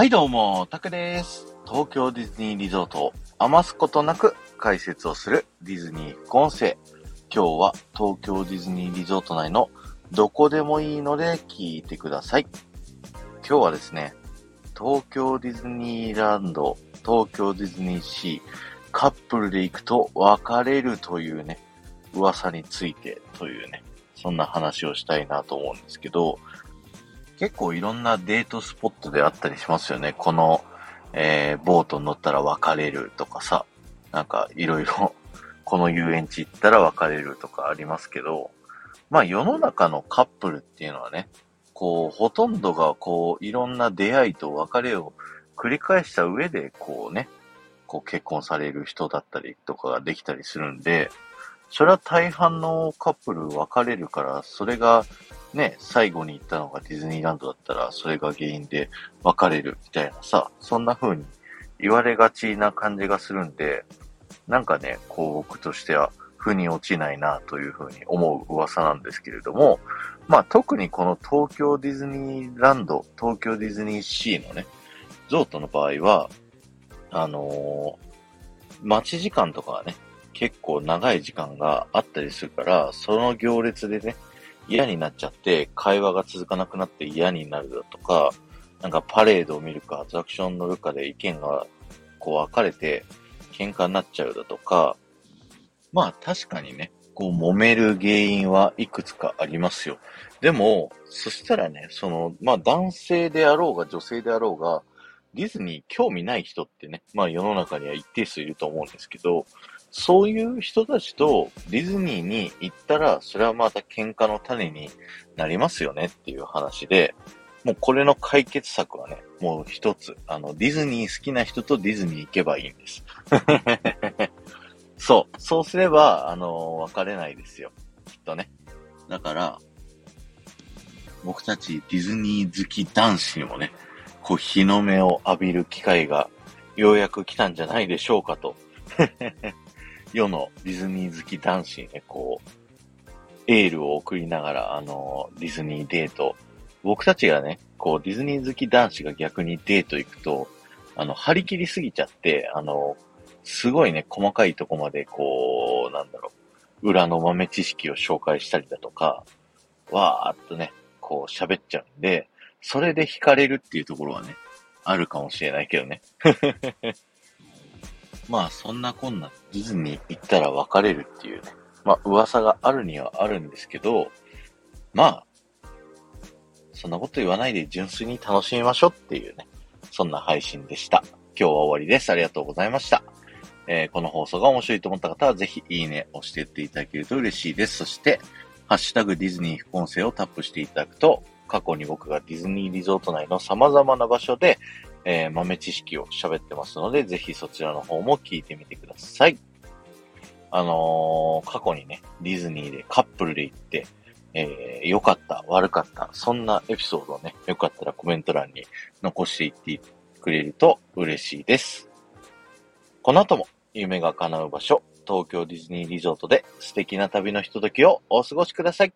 はいどうも、タクです。東京ディズニーリゾートを余すことなく解説をするディズニー副音声。今日は東京ディズニーリゾート内のどこでもいいので聞いてください。今日はですね、東京ディズニーランド、東京ディズニーシー、カップルで行くと別れるというね、噂についてというね、そんな話をしたいなと思うんですけど、結構いろんなデートスポットであったりしますよね。この、えー、ボートに乗ったら別れるとかさ、なんかいろいろ、この遊園地行ったら別れるとかありますけど、まあ世の中のカップルっていうのはね、こう、ほとんどがこう、いろんな出会いと別れを繰り返した上で、こうね、こう結婚される人だったりとかができたりするんで、それは大半のカップル別れるから、それがね、最後に行ったのがディズニーランドだったら、それが原因で別れるみたいなさ、そんな風に言われがちな感じがするんで、なんかね、こう僕としては、腑に落ちないなという風に思う噂なんですけれども、まあ特にこの東京ディズニーランド、東京ディズニーシーのね、ゾートの場合は、あのー待ち時間とかはね、結構長い時間があったりするから、その行列でね、嫌になっちゃって、会話が続かなくなって嫌になるだとか、なんかパレードを見るか、アトラクション乗るかで意見がこう分かれて、喧嘩になっちゃうだとか、まあ確かにね、こう揉める原因はいくつかありますよ。でも、そしたらね、その、まあ男性であろうが女性であろうが、ディズニー興味ない人ってね、まあ世の中には一定数いると思うんですけど、そういう人たちとディズニーに行ったら、それはまた喧嘩の種になりますよねっていう話で、もうこれの解決策はね、もう一つ。あの、ディズニー好きな人とディズニー行けばいいんです。そう。そうすれば、あの、別れないですよ。きっとね。だから、僕たちディズニー好き男子にもね、こう、日の目を浴びる機会がようやく来たんじゃないでしょうかと。世のディズニー好き男子にね、こう、エールを送りながら、あの、ディズニーデート。僕たちがね、こう、ディズニー好き男子が逆にデート行くと、あの、張り切りすぎちゃって、あの、すごいね、細かいとこまで、こう、なんだろう、裏の豆知識を紹介したりだとか、わーっとね、こう喋っちゃうんで、それで惹かれるっていうところはね、あるかもしれないけどね。まあ、そんなこんな、ディズニー行ったら別れるっていうね、まあ、噂があるにはあるんですけど、まあ、そんなこと言わないで純粋に楽しみましょうっていうね、そんな配信でした。今日は終わりです。ありがとうございました。えーこの放送が面白いと思った方は、ぜひいいね押していっていただけると嬉しいです。そして、ハッシュタグディズニー副音声をタップしていただくと、過去に僕がディズニーリゾート内の様々な場所で、えー豆知識を喋ってますので、ぜひそちらの方も聞いてみてください。あのー過去にね、ディズニーでカップルで行って、えー良かった、悪かった、そんなエピソードをね、よかったらコメント欄に残していってくれると嬉しいです。この後も夢が叶う場所、東京ディズニーリゾートで素敵な旅のひとときをお過ごしください。